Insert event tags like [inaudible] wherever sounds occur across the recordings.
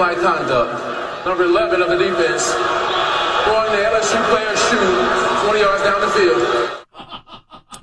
Unsportsmanlike conduct. Number 11 of the defense, throwing the LSU player's shoe 20 yards down the field. [laughs]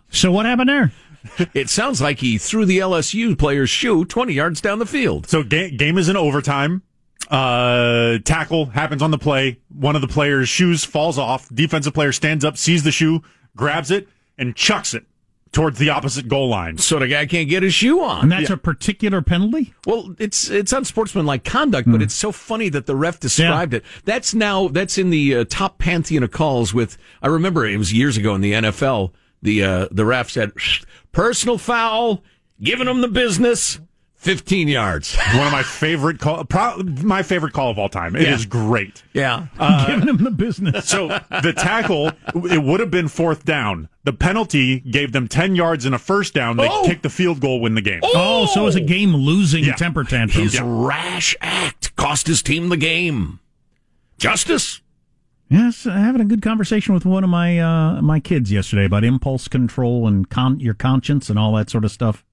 So what happened there? [laughs] It sounds like he threw the LSU player's shoe 20 yards down the field. So ga- game is in overtime. Uh, tackle happens on the play. One of the players' shoes falls off. Defensive player stands up, sees the shoe, grabs it, and chucks it towards the opposite goal line. So the guy can't get his shoe on. And that's a particular penalty? Well, it's it's unsportsmanlike conduct, but it's so funny that the ref described it. That's now that's in the uh, top pantheon of calls. With I remember it was years ago in the NFL. The uh, the ref said personal foul, giving him the business, fifteen yards. [laughs] One of my favorite call, pro- my favorite call of all time. It is Yeah. great. Yeah, [laughs] Giving him the business. So the tackle, it would have been fourth down. The penalty gave them ten yards and a first down. They Oh! kicked the field goal, win the game. Oh, so it was a game losing Yeah. temper tantrum. his rash act cost his team the game. Justice. Yes, having a good conversation with one of my uh, my kids yesterday about impulse control and con- your conscience and all that sort of stuff.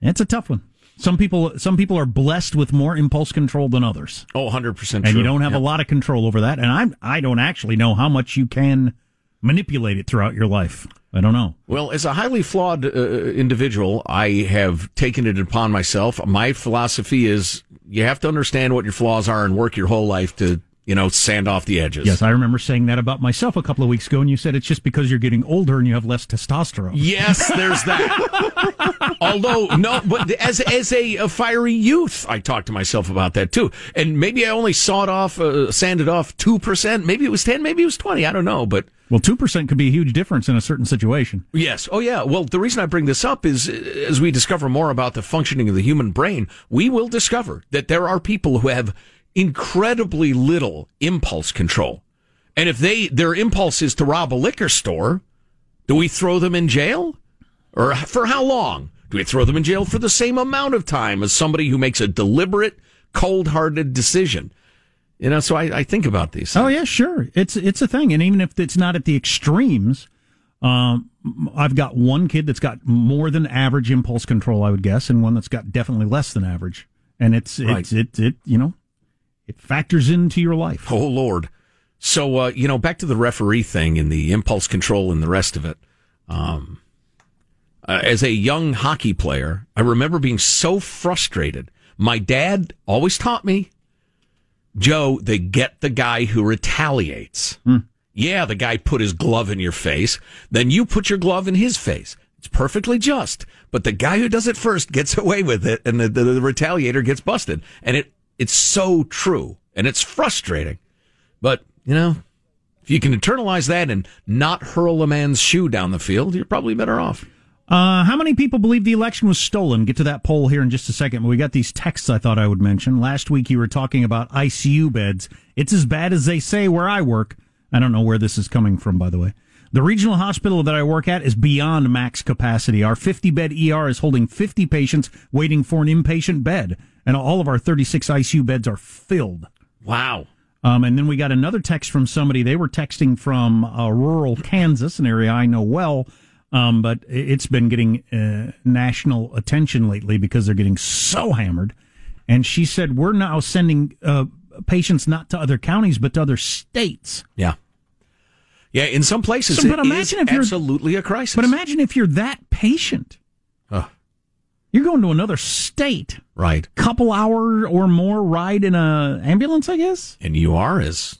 It's a tough one. Some people some people are blessed with more impulse control than others, Oh, 100 percent. and you don't have a lot of control over that. And I I don't actually know how much you can manipulate it throughout your life. I don't know. Well, as a highly flawed uh, individual, I have taken it upon myself. My philosophy is you have to understand what your flaws are and work your whole life to, you know, sand off the edges. Yes, I remember saying that about myself a couple of weeks ago, and you said it's just because you're getting older and you have less testosterone. Yes, there's that. [laughs] Although no, but as as a, a fiery youth, I talked to myself about that too. And maybe I only sawed off, uh, sanded off two percent. Maybe it was ten. Maybe it was twenty. I don't know. But Well, two percent could be a huge difference in a certain situation. Yes. Oh, yeah. Well, the reason I bring this up is as we discover more about the functioning of the human brain, we will discover that there are people who have incredibly little impulse control. And if they, their impulse is to rob a liquor store, do we throw them in jail? Or for how long? Do we throw them in jail for the same amount of time as somebody who makes a deliberate, cold hearted decision? You know, so I, I think about these. Oh yeah, sure. It's it's a thing, and even if it's not at the extremes, um, I've got one kid that's got more than average impulse control, I would guess, and one that's got definitely less than average. And it's Right. it's it it you know, it factors into your life. Oh Lord. So uh, you know, back to the referee thing and the impulse control and the rest of it. Um, Uh, as a young hockey player, I remember being so frustrated. My dad always taught me, Joe, they get the guy who retaliates. Yeah, the guy put his glove in your face. Then you put your glove in his face. It's perfectly just. But the guy who does it first gets [laughs] away with it and the, the, the retaliator gets busted. And it, it's so true and it's frustrating. But, you know, if you can internalize that and not hurl a man's shoe down the field, you're probably better off. Uh, how many people believe the election was stolen? Get to that poll here in just a second. We got these texts I thought I would mention. Last week you were talking about ICU beds. It's as bad as they say where I work. I don't know where this is coming from, by the way. The regional hospital that I work at is beyond max capacity. Our 50 bed ER is holding 50 patients waiting for an inpatient bed, and all of our 36 ICU beds are filled. Wow. Um, and then we got another text from somebody. They were texting from uh, rural Kansas, an area I know well, um, but it's been getting uh, national attention lately because they're getting so hammered. And she said, We're now sending uh, patients not to other counties, but to other states. Yeah. Yeah, in some places, So, but imagine if you're- absolutely a crisis. But imagine if you're that patient. You're going to another state, right. couple hour or more ride in a ambulance, I guess. And you are, as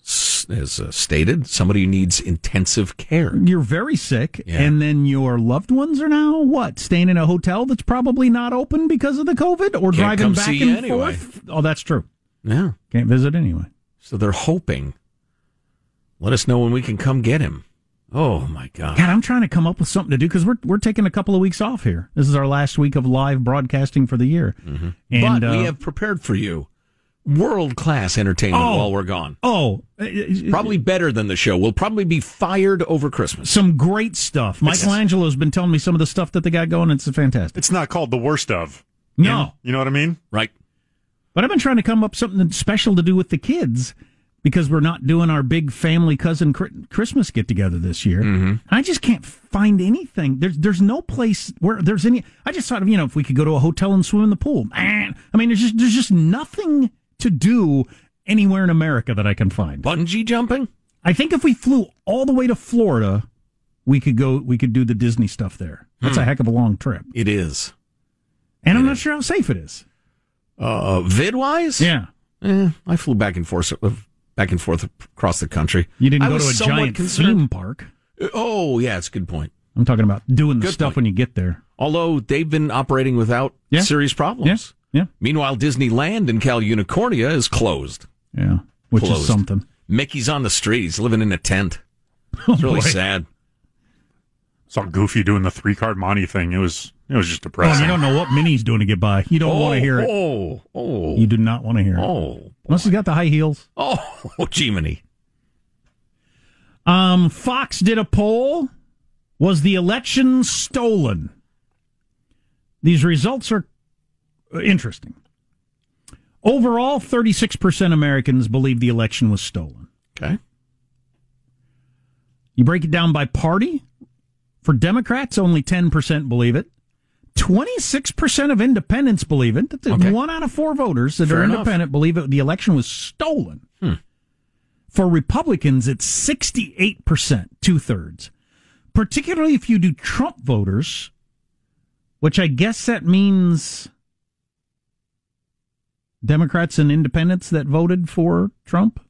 as uh, stated, somebody who needs intensive care. You're very sick, Yeah. and then your loved ones are now what? Staying in a hotel that's probably not open because of the COVID, or Can't driving back see and you anyway. forth. Oh, that's true. Yeah. Can't visit anyway. So they're hoping. Let us know when we can come get him. Oh my God. God, I'm trying to come up with something to do because we're we're taking a couple of weeks off here. This is our last week of live broadcasting for the year, and but uh, we have prepared for you world class entertainment Oh. while we're gone. oh, Probably better than the show. We'll probably be fired over Christmas. some great stuff. Michelangelo's been telling me some of the stuff that they got going. It's fantastic. It's not called the worst of. No, You know what I mean? Right. But I've been trying to come up with something special to do with the kids because we're not doing our big family cousin Christmas get together this year. Mm-hmm. I just can't find anything. There's there's no place where there's any. I just thought of you know if we could go to a hotel and swim in the pool. Man, I mean there's just there's just nothing to do anywhere in America that I can find. Bungee jumping? I think if we flew all the way to Florida, we could go. We could do the Disney stuff there. That's Hmm. a heck of a long trip, It is. and I'm not sure how safe it is. Uh, vid wise? Yeah. Eh, I flew back and forth, back and forth across the country. You didn't I go to a giant concerned- theme park. Uh, oh, yeah, it's a good point. I'm talking about doing the Good stuff point. when you get there. Although they've been operating without Yeah. serious problems. Yeah. Meanwhile, Disneyland in Cal Unicornia is closed. Yeah. Which Closed. is something. Mickey's on the street. He's living in a tent. [laughs] It's really boy. sad. Saw Goofy doing the three card Monte thing. It was it was just Oh, depressing. you don't know what Minnie's doing to get by. You don't want to hear it. Oh, oh, You do not want to hear it. oh, Unless he's got the high heels. oh, oh, [laughs] Jiminy. Um, Fox did a poll. Was the election stolen? These results are uh, interesting. Overall, 36% Americans believe the election was stolen. Okay. You break it down by party. For Democrats, only 10% believe it. 26% of independents believe it. That's Okay. One out of four voters that Fair are enough. independent believe it, the election was stolen. Hmm. For Republicans, it's 68%, two thirds. Particularly if you do Trump voters, which I guess that means Democrats and independents that voted for Trump,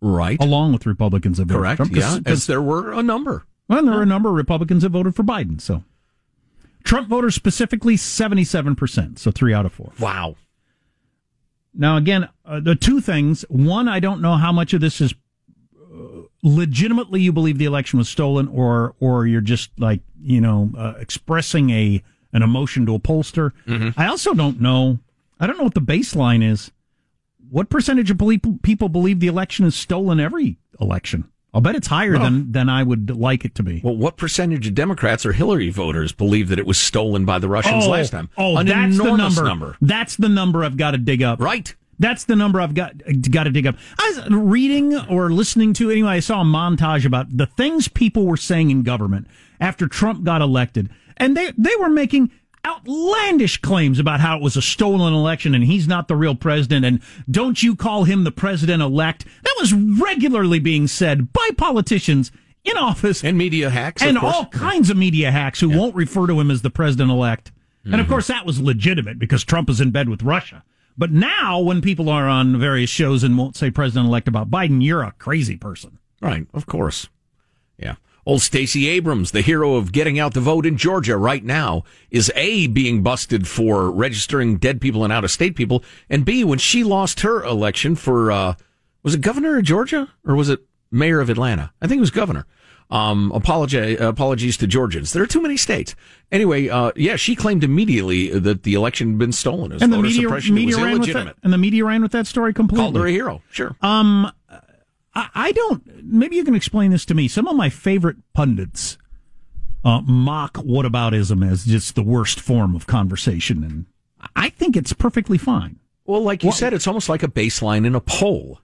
Right. along with Republicans that voted Correct. for Trump. 'Cause- Yeah, 'cause- as there were a number. well, there are a number of Republicans that voted for Biden. So, Trump voters specifically, 77%. So, three out of four. Wow. Now, again, uh, the two things. One, I don't know how much of this is uh, legitimately you believe the election was stolen, or or you're just like you know uh, expressing a an emotion to a pollster. I also don't know. I don't know what the baseline is. What percentage of people believe the election is stolen every election? I'll bet it's higher than than I would like it to be. Well, what percentage of Democrats or Hillary voters believe that it was stolen by the Russians oh, last time? Oh, An that's the number. number. That's the number I've got to dig up. Right. That's the number I've got got to dig up. I was reading or listening to anyway. I saw a montage about the things people were saying in government after Trump got elected, and they they were making outlandish claims about how it was a stolen election and he's not the real president and don't you call him the president elect that was regularly being said by politicians in office and media hacks and all kinds of media hacks who yeah. won't refer to him as the president elect. Mm-hmm. And of mm-hmm. course, that was legitimate because Trump is in bed with Russia. But now, when people are on various shows and won't say president elect about Biden, you're a crazy person. Right, of course. Yeah. Old Stacey Abrams, the hero of getting out the vote in Georgia right now, is A, being busted for registering dead people and out of state people, and B, when she lost her election for, uh, was it governor of Georgia or was it mayor of Atlanta? I think it was governor. Um, apology, apologies to Georgians. There are too many states. Anyway, uh, yeah, she claimed immediately that the election had been stolen. and the media, media ran with that, and the media ran with that story completely. Called her a hero. Sure. Um, I, I don't. Maybe you can explain this to me. Some of my favorite pundits uh, mock whataboutism as just the worst form of conversation, and I think it's perfectly fine. Well, like you well, said, it's almost like a baseline in a poll.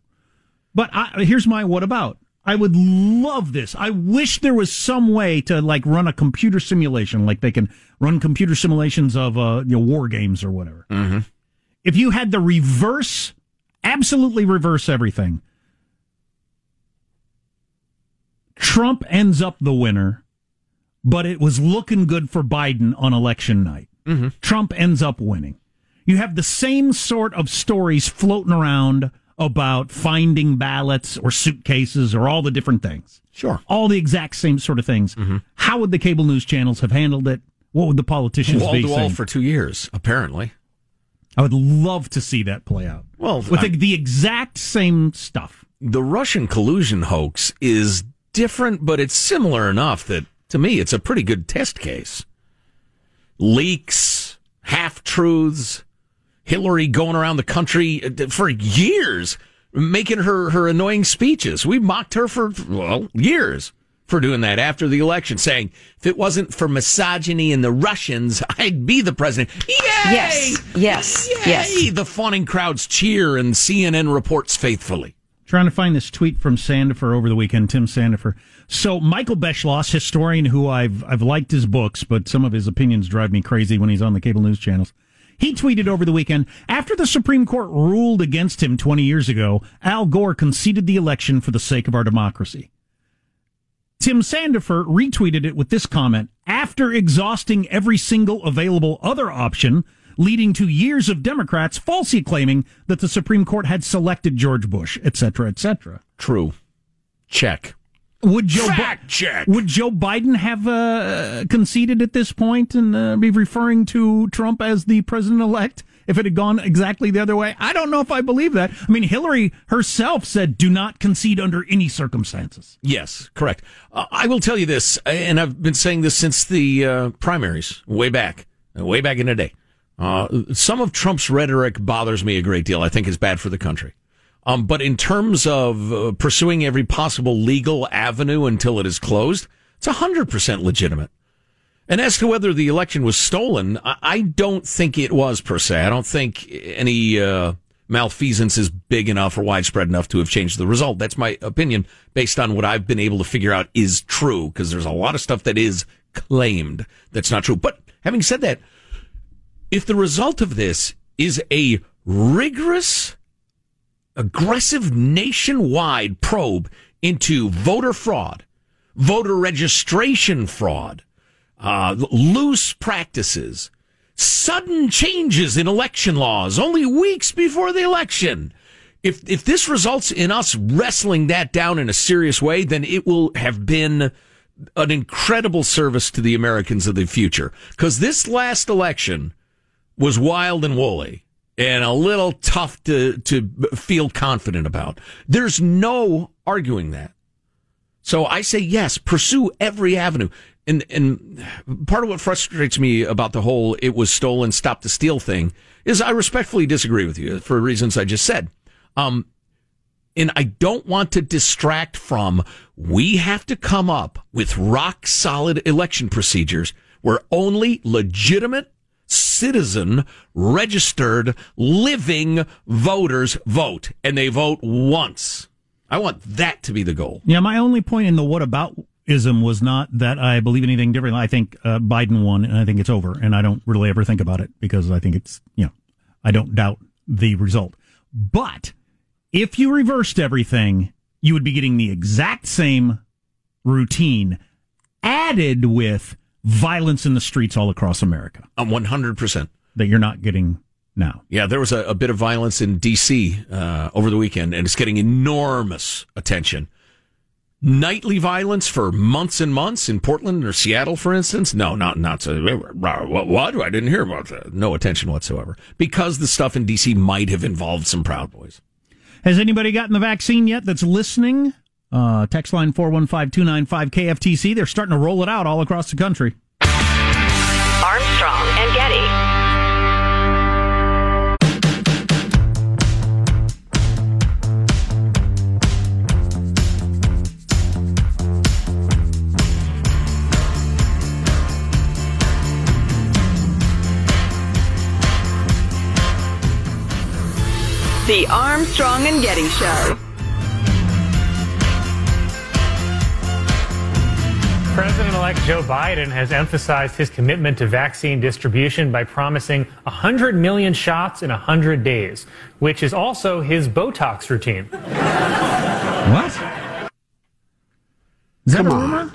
But I, here's my what about. I would love this. I wish there was some way to like run a computer simulation, like they can run computer simulations of uh, you know, war games or whatever. Mm-hmm. If you had the reverse, absolutely reverse everything, Trump ends up the winner, but it was looking good for Biden on election night. Mm-hmm. Trump ends up winning. You have the same sort of stories floating around about finding ballots or suitcases or all the different things. Sure. All the exact same sort of things. Mm-hmm. How would the cable news channels have handled it? What would the politicians wall be to wall for two years, apparently. I would love to see that play out. Well, with the, the exact same stuff. The Russian collusion hoax is different, but it's similar enough that to me it's a pretty good test case. Leaks, half truths, Hillary going around the country uh, for years making her, her annoying speeches. We mocked her for, well, years for doing that after the election, saying, if it wasn't for misogyny and the Russians, [laughs] I'd be the president. Yay! Yes, yes, Yay! yes. The fawning crowds cheer and CNN reports faithfully. Trying to find this tweet from Sandefur over the weekend, Tim Sandefur. So Michael Beschloss, historian who I've I've liked his books, but some of his opinions drive me crazy when he's on the cable news channels. He tweeted over the weekend after the Supreme Court ruled against him 20 years ago, Al Gore conceded the election for the sake of our democracy. Tim Sandefur retweeted it with this comment after exhausting every single available other option, leading to years of Democrats falsely claiming that the Supreme Court had selected George Bush, etc., etc. True. Check. Would Joe Fact check. Would Joe Biden have uh, conceded at this point and uh, be referring to Trump as the president elect if it had gone exactly the other way? I don't know if I believe that. I mean, Hillary herself said, "Do not concede under any circumstances." Yes, correct. Uh, I will tell you this, and I've been saying this since the uh, primaries, way back, way back in the day. Uh, some of Trump's rhetoric bothers me a great deal. I think is bad for the country. Um, but in terms of uh, pursuing every possible legal avenue until it is closed, it's 100% legitimate. And as to whether the election was stolen, I, I don't think it was per se. I don't think any uh, malfeasance is big enough or widespread enough to have changed the result. That's my opinion based on what I've been able to figure out is true because there's a lot of stuff that is claimed that's not true. But having said that, if the result of this is a rigorous aggressive nationwide probe into voter fraud, voter registration fraud, uh, loose practices, sudden changes in election laws only weeks before the election. If, if this results in us wrestling that down in a serious way, then it will have been an incredible service to the Americans of the future. Because this last election was wild and woolly and a little tough to, to feel confident about. There's no arguing that. So I say yes, pursue every avenue. And, and part of what frustrates me about the whole it was stolen, stop the steal thing is I respectfully disagree with you for reasons I just said. Um, and I don't want to distract from we have to come up with rock solid election procedures where only legitimate citizen registered living voters vote and they vote once. I want that to be the goal. Yeah, my only point in the what about ism was not that I believe anything different. I think uh, Biden won and I think it's over and I don't really ever think about it because I think it's, you know, I don't doubt the result. But if you reversed everything, you would be getting the exact same routine added with violence in the streets all across America. Um, 100%. That you're not getting now. Yeah, there was a, a bit of violence in D.C. Uh, over the weekend, and it's getting enormous attention. Nightly violence for months and months in Portland or Seattle, for instance. No, not not so. What? what? I didn't hear about that. No attention whatsoever because the stuff in D.C. might have involved some Proud Boys. Has anybody gotten the vaccine yet? That's listening. Uh, text line 415 KFTC. They're starting to roll it out all across the country. Armstrong and Getty. The Armstrong and Getty Show. President elect Joe Biden has emphasized his commitment to vaccine distribution by promising 100 million shots in 100 days, which is also his Botox routine. What? Is that Come a rumor? On.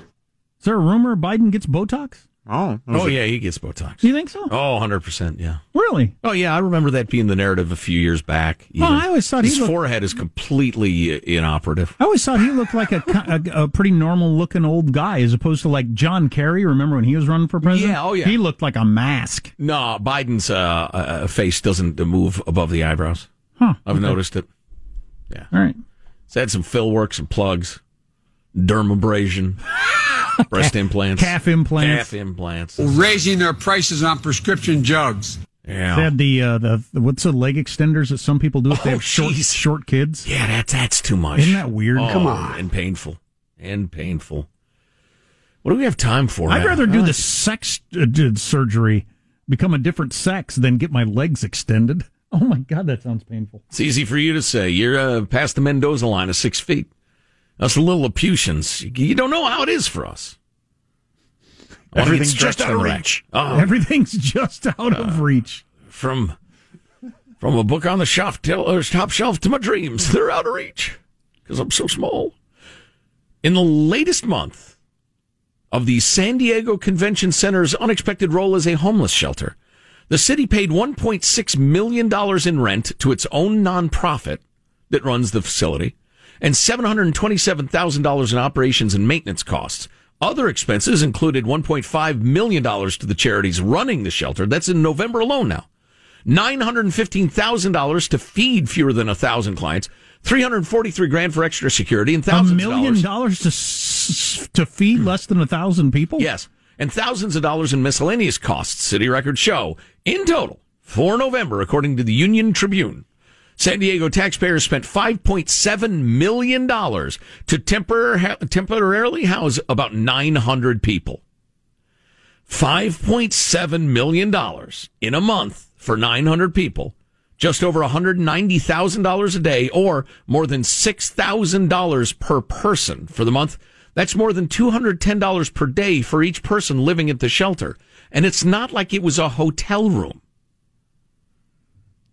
Is there a rumor Biden gets Botox? Oh, oh yeah, he gets Botox. You think so? Oh, 100%, yeah. Really? Oh, yeah, I remember that being the narrative a few years back. Even. Oh, I always thought his looked... forehead is completely inoperative. I always thought he looked like a, a, a, pretty normal looking old guy as opposed to like John Kerry. Remember when he was running for president? Yeah, oh, yeah. He looked like a mask. No, Biden's uh, uh, face doesn't move above the eyebrows. Huh. I've okay. noticed it. Yeah. All right. He's had some fill work, some plugs, dermabrasion. [laughs] [laughs] breast implants, calf implants, calf implants, raising their prices on prescription drugs. Yeah, they had the, uh, the, the what's the leg extenders that some people do if oh, they have short geez. short kids. Yeah, that's that's too much. Isn't that weird? Oh, Come on, and painful, and painful. What do we have time for? I'd now? rather do the sex uh, surgery, become a different sex, than get my legs extended. [laughs] Oh my god, that sounds painful. It's easy for you to say. You're uh, past the Mendoza line of six feet. Us little Lilliputians, you don't know how it is for us. Everything's just out of reach. Oh. Everything's just out of uh, reach. From from a book on the shelf, uh, top shelf to my dreams, they're out of reach because I'm so small. In the latest month of the San Diego Convention Center's unexpected role as a homeless shelter, the city paid 1.6 million dollars in rent to its own nonprofit that runs the facility, and 727 thousand dollars in operations and maintenance costs. Other expenses included $1.5 million to the charities running the shelter. That's in November alone now. $915,000 to feed fewer than a thousand clients. 343 grand for extra security and thousands a million dollars to to feed hmm. less than a thousand people. Yes, and thousands of dollars in miscellaneous costs. City records show in total for November, according to the Union Tribune, San Diego taxpayers spent $5.7 million to tempor- temporarily house about 900 people. $5.7 million in a month for 900 people, just over $190,000 a day, or more than $6,000 per person for the month. That's more than $210 per day for each person living at the shelter. And it's not like it was a hotel room.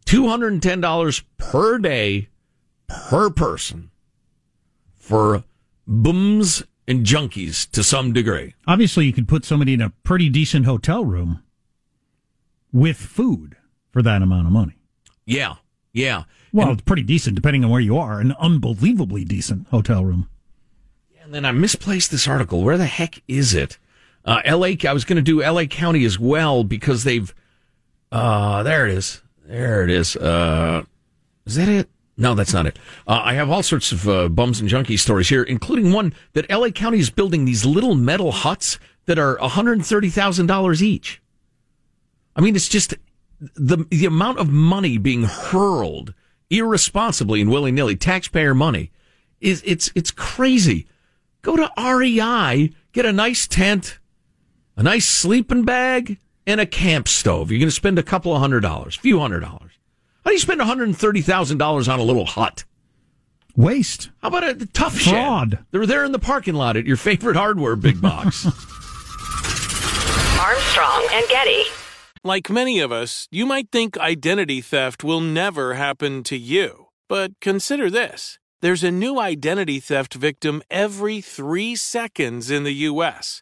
$210 per day per person for booms and junkies to some degree. Obviously, you could put somebody in a pretty decent hotel room with food for that amount of money. Yeah, yeah. Well, and, it's pretty decent depending on where you are. An unbelievably decent hotel room. And then I misplaced this article. Where the heck is it? Uh, L.A. I was going to do L.A. County as well because they've. Uh, there it is. There it is. Uh, is that it? No, that's not it. Uh, I have all sorts of uh, bums and junkie stories here, including one that LA County is building these little metal huts that are $130,000 each. I mean, it's just the, the amount of money being hurled irresponsibly and willy nilly, taxpayer money, is it's, it's crazy. Go to REI, get a nice tent, a nice sleeping bag, and a camp stove. You're going to spend a couple of hundred dollars, a few hundred dollars. How do you spend $130,000 on a little hut? Waste. How about a tough Fraud. shed? They're there in the parking lot at your favorite hardware big box. [laughs] Armstrong and Getty. Like many of us, you might think identity theft will never happen to you. But consider this. There's a new identity theft victim every three seconds in the U.S.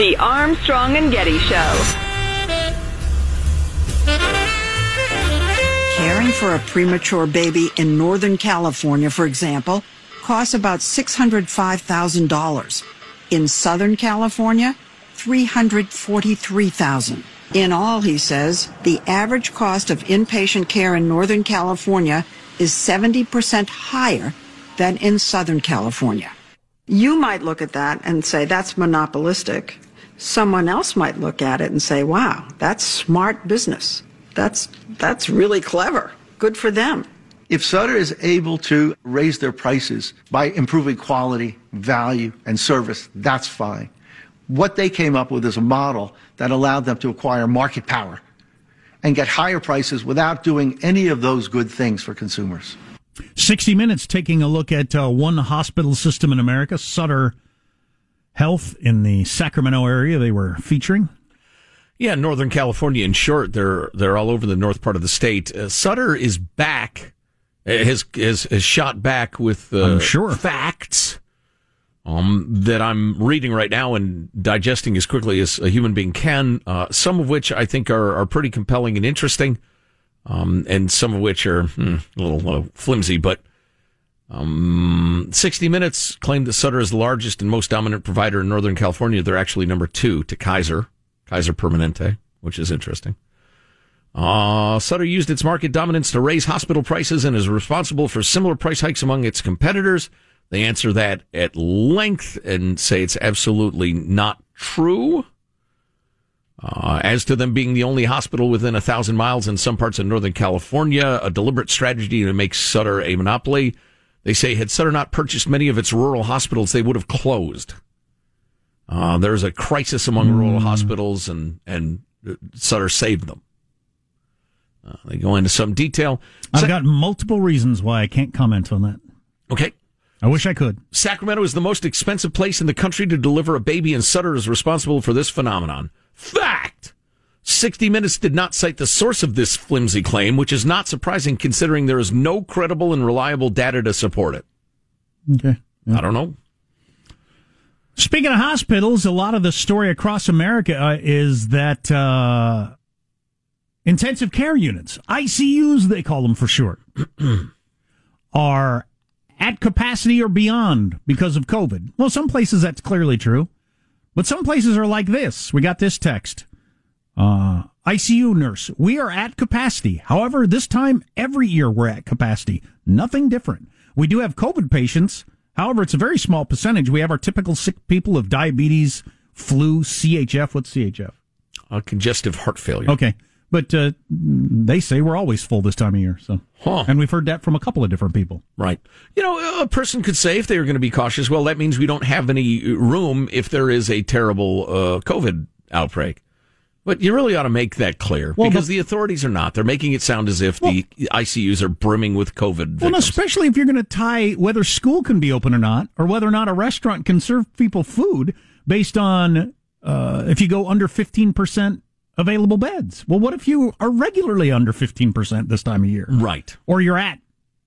The Armstrong and Getty Show. Caring for a premature baby in Northern California, for example, costs about $605,000. In Southern California, $343,000. In all, he says, the average cost of inpatient care in Northern California is 70% higher than in Southern California. You might look at that and say that's monopolistic. Someone else might look at it and say, wow, that's smart business. That's, that's really clever. Good for them. If Sutter is able to raise their prices by improving quality, value, and service, that's fine. What they came up with is a model that allowed them to acquire market power and get higher prices without doing any of those good things for consumers. 60 Minutes taking a look at uh, one hospital system in America, Sutter Health in the Sacramento area. They were featuring. Yeah, Northern California. In short, they're they're all over the north part of the state. Uh, Sutter is back, has has, has shot back with uh, sure. facts um, that I'm reading right now and digesting as quickly as a human being can. Uh, some of which I think are are pretty compelling and interesting, um, and some of which are hmm, a little, little flimsy, but. Um, 60 Minutes claimed that Sutter is the largest and most dominant provider in Northern California. They're actually number two to Kaiser, Kaiser Permanente, which is interesting. Uh, Sutter used its market dominance to raise hospital prices and is responsible for similar price hikes among its competitors. They answer that at length and say it's absolutely not true. Uh, as to them being the only hospital within a thousand miles in some parts of Northern California, a deliberate strategy to make Sutter a monopoly. They say had Sutter not purchased many of its rural hospitals, they would have closed. Uh, there's a crisis among mm. rural hospitals, and and Sutter saved them. Uh, they go into some detail. I've got multiple reasons why I can't comment on that. Okay. I wish I could. Sacramento is the most expensive place in the country to deliver a baby, and Sutter is responsible for this phenomenon. Fact! 60 Minutes did not cite the source of this flimsy claim, which is not surprising considering there is no credible and reliable data to support it. Okay. Yeah. I don't know. Speaking of hospitals, a lot of the story across America uh, is that uh, intensive care units, ICUs, they call them for short, [clears throat] are at capacity or beyond because of COVID. Well, some places that's clearly true, but some places are like this. We got this text. Uh, ICU nurse, we are at capacity. However, this time every year we're at capacity. Nothing different. We do have COVID patients. However, it's a very small percentage. We have our typical sick people of diabetes, flu, CHF. What's CHF? Uh, congestive heart failure. Okay. But uh, they say we're always full this time of year. So, huh. and we've heard that from a couple of different people. Right. You know, a person could say if they are going to be cautious, well, that means we don't have any room if there is a terrible uh, COVID outbreak. But you really ought to make that clear well, because but, the authorities are not. They're making it sound as if well, the ICUs are brimming with COVID. Victims. Well, especially if you're going to tie whether school can be open or not, or whether or not a restaurant can serve people food based on uh, if you go under 15% available beds. Well, what if you are regularly under 15% this time of year? Right. Or you're at,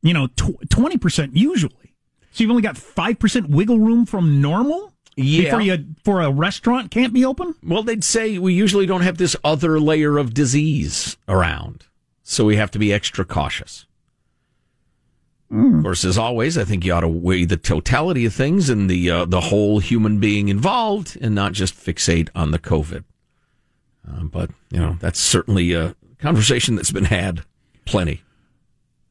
you know, tw- 20% usually. So you've only got 5% wiggle room from normal? Yeah. Before you for a restaurant can't be open? Well, they'd say we usually don't have this other layer of disease around. So we have to be extra cautious. Mm. Of course, as always, I think you ought to weigh the totality of things and the uh, the whole human being involved, and not just fixate on the COVID. Uh, but you know, that's certainly a conversation that's been had plenty.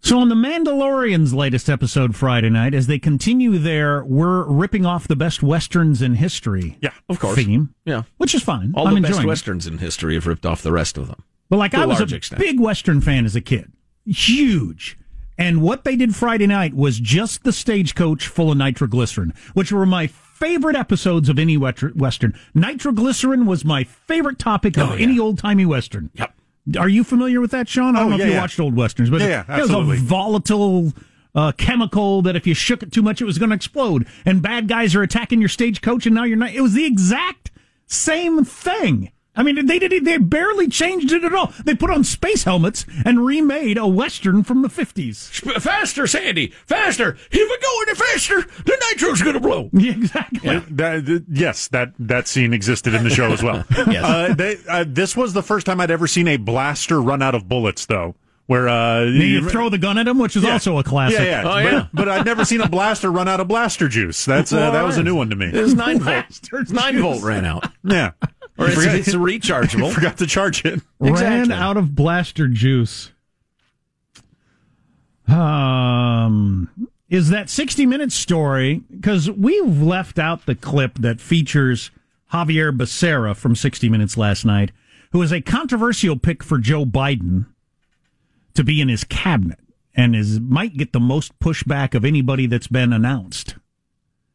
So on the Mandalorian's latest episode Friday night, as they continue their "we're ripping off the best westerns in history," yeah, of course, theme, yeah, which is fine. All I'm the best it. westerns in history have ripped off the rest of them. But like I was a extent. big western fan as a kid, huge. And what they did Friday night was just the stagecoach full of nitroglycerin, which were my favorite episodes of any western. Nitroglycerin was my favorite topic of oh, yeah. any old timey western. Yep. Are you familiar with that, Sean? I don't oh, know yeah, if you yeah. watched old westerns, but yeah, it, it was a volatile uh, chemical that if you shook it too much, it was going to explode. And bad guys are attacking your stagecoach, and now you're not. It was the exact same thing. I mean, they did. They barely changed it at all. They put on space helmets and remade a western from the fifties. Faster, Sandy! Faster! If we go any faster, the nitro's going to blow. Yeah, [laughs] exactly. Yeah. That, yes, that that scene existed in the show as well. [laughs] yes. Uh, they, uh, this was the first time I'd ever seen a blaster run out of bullets, though. Where uh, you, you, throw the gun at him, which is yeah. also a classic. Yeah, yeah. Oh, yeah. But, but I'd never seen a blaster run out of blaster juice. That's uh, that was a new one to me. It was nine volt. [laughs] Nine volt ran out. Yeah. Or it's, forgot, it's [laughs] rechargeable. forgot to charge it. Ran out of blaster juice. Um, is that 60 Minutes story? Because we've left out the clip that features Xavier Becerra from 60 Minutes last night, who is a controversial pick for Joe Biden to be in his cabinet and is might get the most pushback of anybody that's been announced.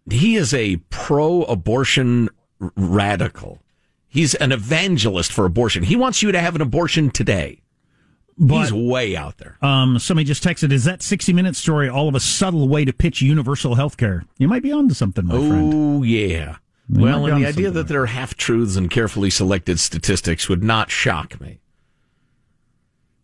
He is a pro abortion radical. He's an evangelist for abortion. He wants you to have an abortion today. But, He's way out there. Um, somebody just texted, is that 60 minute story all of a subtle way to pitch universal health care? You might be onto something, my oh, friend. Oh, yeah. You well, and the idea that there are half truths and carefully selected statistics would not shock me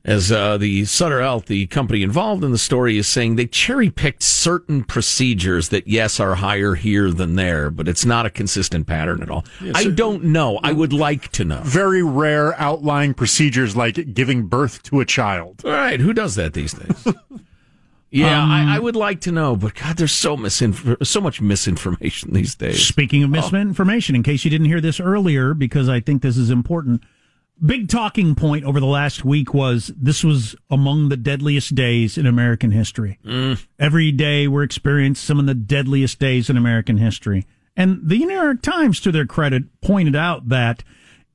as uh, the Sutter Health, the company involved in the story, is saying they cherry picked certain procedures that, yes, are higher here than there, but it's not a consistent pattern at all. Yes, I don't know. I would like to know. Very rare outlying procedures like giving birth to a child. All right. Who does that these days? [laughs] Yeah, um, I, I, would like to know, but God, there's so misinf- so much misinformation these days. Speaking of oh. misinformation, oh. in case you didn't hear this earlier, because I think this is important, big talking point over the last week was this was among the deadliest days in American history. Mm. Every day we're experiencing some of the deadliest days in American history. And the New York Times, to their credit, pointed out that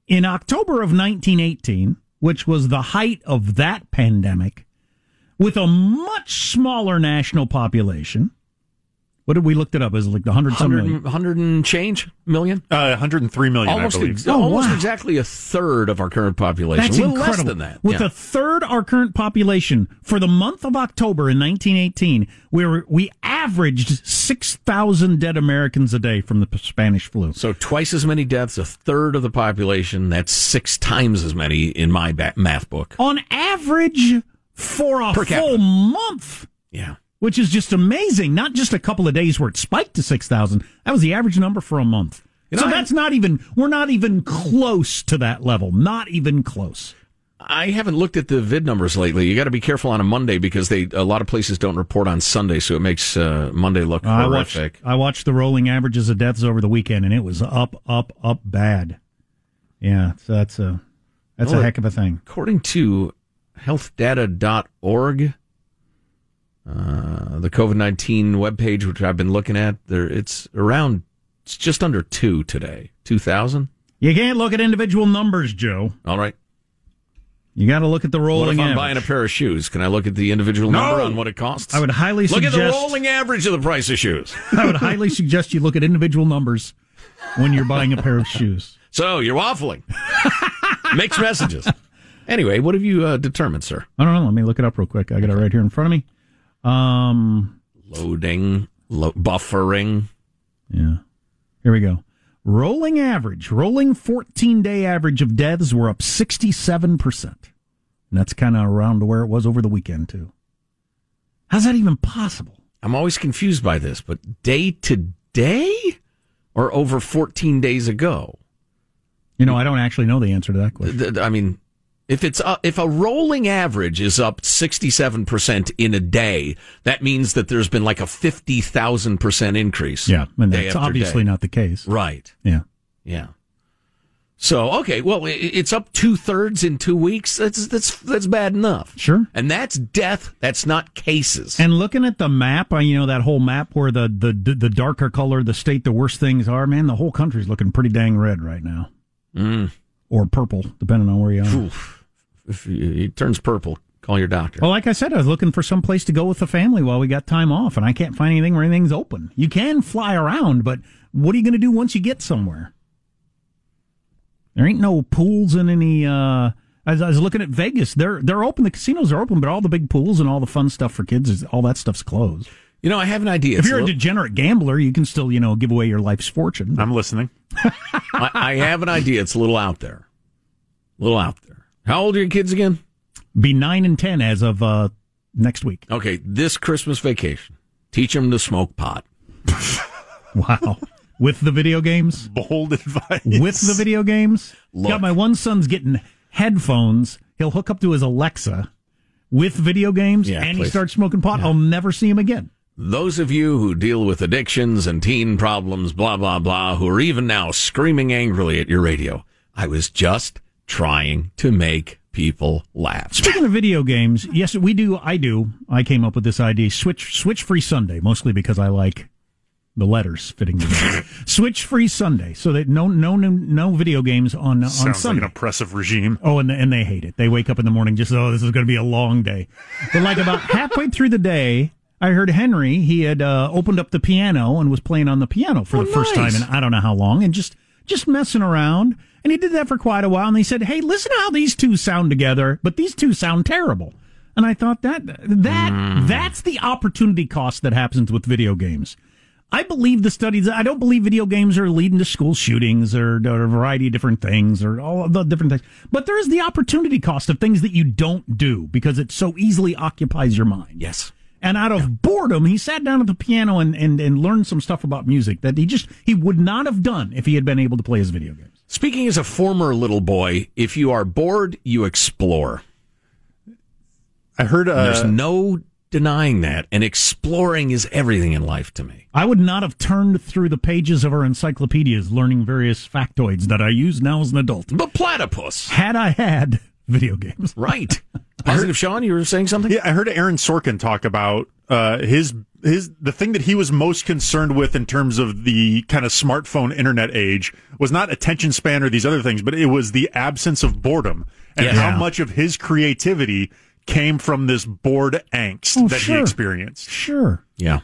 in October of 1918, which was the height of that pandemic, with a much smaller national population, what did we looked it up? Is it like the hundred some 100, million? 100 and change million? Uh, 103 million, almost I believe. ex- Oh, almost wow. exactly a third of our current population. That's a little incredible. less than that. With yeah. a third our current population for the month of October in 1918, we were, we averaged 6,000 dead Americans a day from the Spanish flu. so twice as many deaths, a third of the population. That's six times as many in my ba- math book. On average for a Per capita. full month. Yeah. Which is just amazing. Not just a couple of days where it spiked to 6,000. That was the average number for a month. You so know, that's not even, we're not even close to that level. Not even close. I haven't looked at the vid numbers lately. You got to be careful on a Monday because they a lot of places don't report on Sunday, so it makes uh, Monday look I watched, horrific. I watched the rolling averages of deaths over the weekend, and it was up, up, up bad. Yeah, so that's a that's Well, a heck of a thing. According to healthdata.org, uh, the COVID 19 webpage, which I've been looking at, there it's around, it's just under two today. 2,000? You can't look at individual numbers, Joe. All right. You got to look at the rolling. What if I'm average. buying a pair of shoes? Can I look at the individual No! number on what it costs? I would highly suggest. look at the rolling average of the price of shoes. [laughs] I would highly suggest you look at individual numbers when you're buying a pair of shoes. So you're waffling. Mixed messages. Anyway, what have you uh, determined, sir? I don't know. Let me look it up real quick. I got it right here in front of me. Um, Loading, lo- buffering. Yeah. Here we go. Rolling average, rolling 14 day average of deaths were up 67%. And that's kind of around where it was over the weekend, too. How's that even possible? I'm always confused by this, but day to day or over 14 days ago? You know, I don't actually know the answer to that question. I mean, if it's uh, if a rolling average is up 67% in a day, that means that there's been like a 50,000% increase. Yeah, and that's obviously day. not the case. Right. Yeah. Yeah. So okay, well, it's up two thirds in two weeks. That's that's that's bad enough. Sure. And that's death. That's not cases. And looking at the map, you know, that whole map where the, the, the darker color, the state the worst things are, man, the whole country's looking pretty dang red right now. Mm. Or purple, depending on where you are. Oof. If he- it turns purple, call your doctor. Well, like I said, I was looking for some place to go with the family while we got time off, and I can't find anything where anything's open. You can fly around, but what are you going to do once you get somewhere? There ain't no pools in any. Uh, I was, I was looking at Vegas. They're they're open. The casinos are open, but all the big pools and all the fun stuff for kids is all that stuff's closed. You know, I have an idea. If It's you're a a little- degenerate gambler, you can still you know give away your life's fortune. I'm listening. [laughs] I, I have an idea. It's a little out there. A little out there. How old are your kids again? Be nine and ten as of uh, next week. Okay, this Christmas vacation, teach them to smoke pot. [laughs] Wow. With the video games? Bold advice. With the video games? Look. Got my one son's getting headphones. He'll hook up to his Alexa with video games Yeah, and he starts smoking pot. I'll never see him again. Those of you who deal with addictions and teen problems, blah, blah, blah, who are even now screaming angrily at your radio, I was just trying to make people laugh. Speaking of video games, yes, we do. I do. I came up with this idea. Switch, switch free Sunday, mostly because I like the letters fitting together. [laughs] switch free Sunday, so that no, no, no, no video games on on Sounds like Sunday. an oppressive regime. Oh, and and they hate it. They wake up in the morning just oh, this is going to be a long day. But like about [laughs] halfway through the day, I heard Henry. He had uh, opened up the piano and was playing on the piano for Oh, the first nice. time in I don't know how long, and just just messing around. And he did that for quite a while. And they said, "Hey, listen how these two sound together, but these two sound terrible." And I thought that that Hmm. that's the opportunity cost that happens with video games. I believe the studies. I don't believe video games are leading to school shootings or, or a variety of different things or all of the different things. But there is the opportunity cost of things that you don't do because it so easily occupies your mind. Yes. And out of boredom, he sat down at the piano and, and, and learned some stuff about music that he just he would not have done if he had been able to play his video games. Speaking as a former little boy, if you are bored, you explore. I heard uh, There's no denying that. And exploring is everything in life to me. I would not have turned through the pages of our encyclopedias learning various factoids that I use now as an adult. But platypus. Had I had video games. Right. [laughs] Positive Sean, you were saying something? Yeah, I heard Aaron Sorkin talk about uh, his his the thing that he was most concerned with in terms of the kind of smartphone internet age was not attention span or these other things, but it was the absence of boredom and Yeah. how much of his creativity came from this bored angst Oh, that sure. he experienced. Sure. Yeah.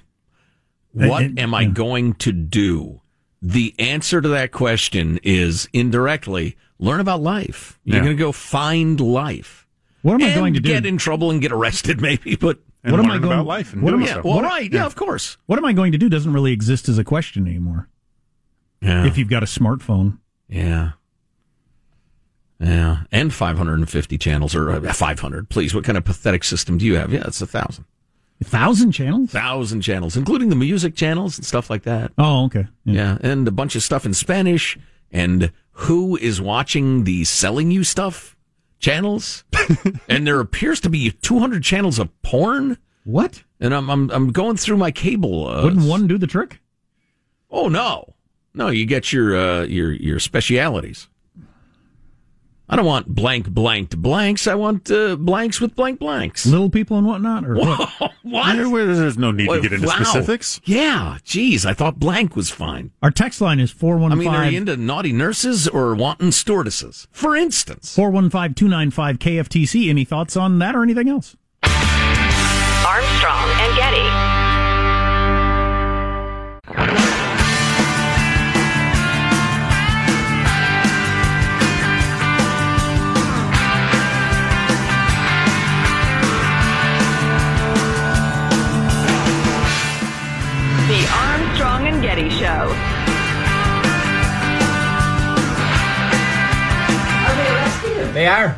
What it- am I going to do? The answer to that question is indirectly learn about life. You're Yeah. going to go find life. What am I And going to do? Get in trouble and get arrested, [laughs] maybe, but And What am I going- about life and what doing am I- yeah, stuff. well, What- right, yeah, of course. What am I going to do doesn't really exist as a question anymore. Yeah, If you've got a smartphone. yeah, yeah, and 550 channels or uh, 500. Please, what kind of pathetic system do you have? Yeah, it's a thousand, A thousand channels? thousand channels, including the music channels and stuff like that. Oh, okay. Yeah, and a bunch of stuff in Spanish. And who is watching the selling you stuff channels? and there appears to be 200 channels of porn. What? And I'm I'm, I'm going through my cable. Uh, Wouldn't one do the trick? Oh no, no! You get your uh, your your specialities. I don't want blank blanked blanks. I want uh, blanks with blank blanks. Little people and whatnot? Or what? [laughs] what? There- There's no need to get into Wow. specifics. Yeah, geez, I thought blank was fine. Our text line is I 415 mean, are you into naughty nurses or wanton stewardesses? For instance. 415 295 KFTC. Any thoughts on that or anything else? Armstrong and Getty. Getty Show. They are.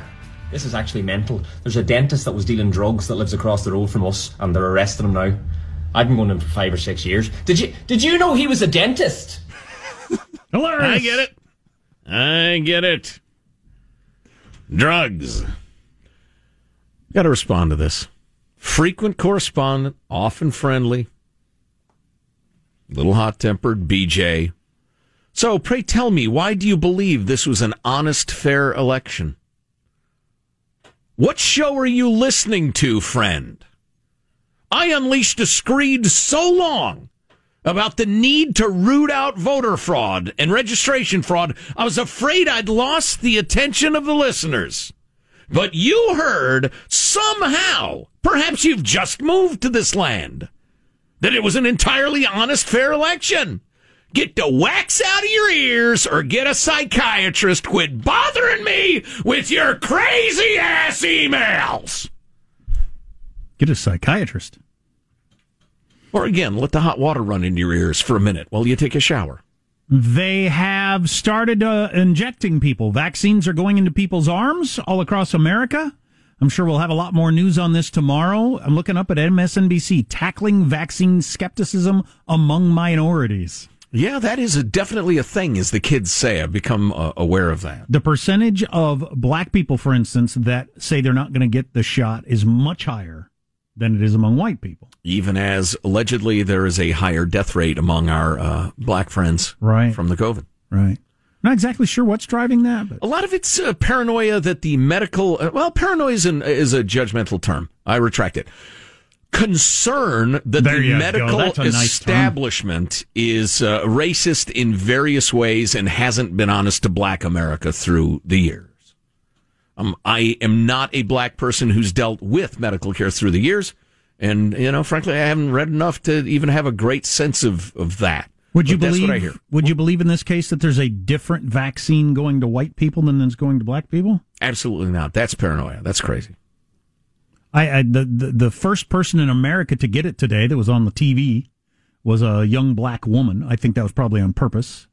This is actually mental. There's a dentist that was dealing drugs that lives across the road from us, and they're arresting him now. I've been going to him for five or six years. Did you Did you know he was a dentist? [laughs] Hilarious. I get it. I get it. Drugs. Got to respond to this. Frequent correspondent, often friendly, little hot tempered, BJ. So, pray tell me, why do you believe this was an honest, fair election? What show are you listening to, friend? I unleashed a screed so long about the need to root out voter fraud and registration fraud, I was afraid I'd lost the attention of the listeners. But you heard somehow, perhaps you've just moved to this land, that it was an entirely honest, fair election. Get the wax out of your ears or get a psychiatrist. Quit bothering me with your crazy ass emails. Get a psychiatrist. Or again, let the hot water run into your ears for a minute while you take a shower. They have started uh, injecting people. Vaccines are going into people's arms all across America. I'm sure we'll have a lot more news on this tomorrow. I'm looking up at MSNBC tackling vaccine skepticism among minorities. Yeah, that is a, definitely a thing, as the kids say. I've become uh, aware of that. The percentage of black people, for instance, that say they're not going to get the shot is much higher than it is among white people. Even as allegedly there is a higher death rate among our uh, black friends Right. from the COVID. Right. Not exactly sure what's driving that, but A lot of it's uh, paranoia that the medical, uh, well, paranoia is, an, is a judgmental term. I retract it. Concern that There the medical a nice establishment is uh, racist in various ways and hasn't been honest to black America through the years. Um, I am not a black person who's dealt with medical care through the years. And, you know, frankly, I haven't read enough to even have a great sense of, of that. Would you But that's believe? what I hear. Would you believe in this case that there's a different vaccine going to white people than is going to black people? Absolutely not. That's paranoia. That's crazy. I, I the, the the first person in America to get it today that was on the TV was a young black woman. I think that was probably on purpose.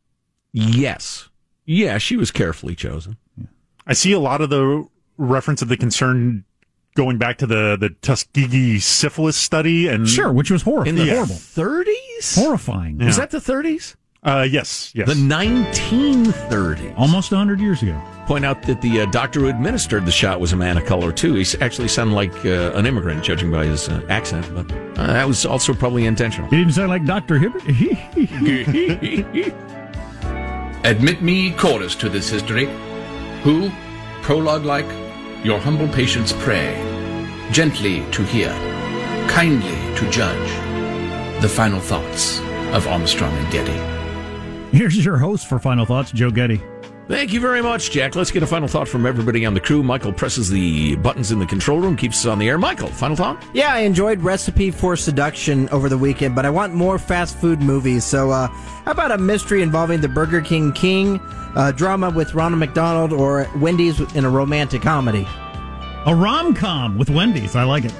Yes. Yeah, she was carefully chosen. I see a lot of the reference of the concern going back to the the Tuskegee syphilis study and Sure, which was horrible. In the horrible, 30s? horrifying. Was that the 30s? Uh, yes, yes. The 1930s. Almost 100 years ago. Point out that the uh, doctor who administered the shot was a man of color, too. He actually sounded like uh, an immigrant, judging by his uh, accent, but uh, that was also probably intentional. He didn't sound like Dr. Hibbert. [laughs] Admit me chorus to this history, who, prologue like, your humble patients pray, gently to hear, kindly to judge, the final thoughts of Armstrong and Getty. Here's your host for Final Thoughts, Joe Getty. Thank you very much, Jack. Let's get a final thought from everybody on the crew. Michael presses the buttons in the control room, keeps us on the air. Michael, final thought? Yeah, I enjoyed Recipe for Seduction over the weekend, but I want more fast food movies. So, uh, how about a mystery involving the Burger King King, uh, drama with Ronald McDonald, or Wendy's in a romantic comedy? A rom com with Wendy's. I like it.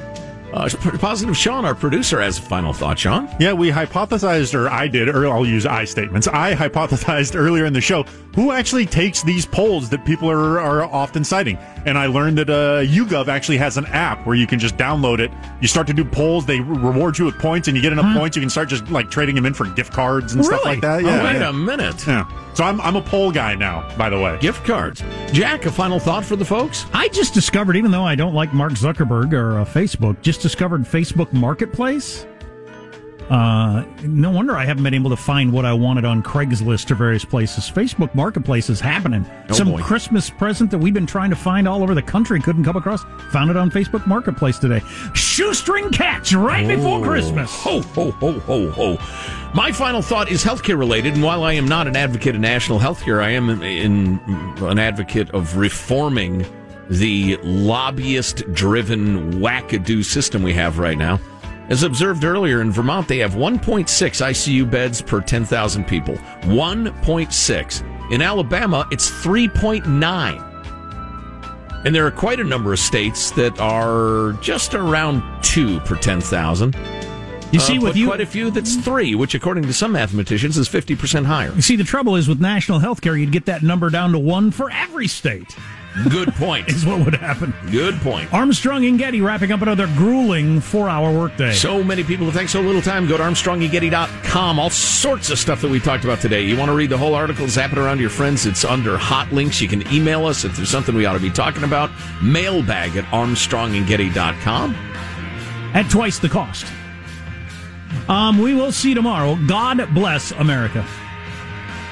Uh, positive Sean, our producer, has a final thought. Sean? Yeah, we hypothesized, or I did, or I'll use I statements. I [laughs] hypothesized earlier in the show who actually takes these polls that people are, are often citing. And I learned that uh, YouGov actually has an app where you can just download it. You start to do polls, they reward you with points, and you get enough hmm. points, you can start just like trading them in for gift cards and really? stuff like that. Yeah, oh, wait yeah. a minute. Yeah. So I'm, I'm a poll guy now, by the way. Gift cards. Jack, a final thought for the folks? I just discovered, even though I don't like Mark Zuckerberg or uh, Facebook, just discovered Facebook Marketplace. Uh, no wonder I haven't been able to find what I wanted on Craigslist or various places. Facebook Marketplace is happening. Oh, Some boy. Christmas present that we've been trying to find all over the country couldn't come across. Found it on Facebook Marketplace today. Shoestring catch right before Oh. Christmas. Ho, ho, ho, ho, ho. My final thought is healthcare related, and while I am not an advocate of national healthcare, I am in, an advocate of reforming the lobbyist driven wackadoo system we have right now. As observed earlier in Vermont, they have 1.6 ICU beds per 10,000 people. 1.6. In Alabama, it's 3.9. And there are quite a number of states that are just around two per 10,000. You see, Uh, with you- quite a few that's three, which according to some mathematicians is 50% higher. You see, the trouble is with national health care, you'd get that number down to one for every state. Good point. [laughs] is what would happen. Good point. Armstrong and Getty wrapping up another grueling four hour workday. So many people to thank so little time. Go to ArmstrongandGetty.com. All sorts of stuff that we talked about today. You want to read the whole article, zap it around to your friends. It's under hot links. You can email us if there's something we ought to be talking about. Mailbag at ArmstrongandGetty.com. At twice the cost. Um, we will see you tomorrow. God bless America.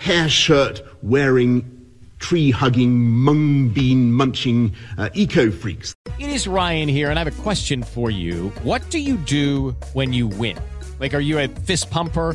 Hair shirt wearing, tree hugging, mung bean munching uh, eco freaks. It is Ryan here, and I have a question for you. What do you do when you win? Like, are you a fist pumper?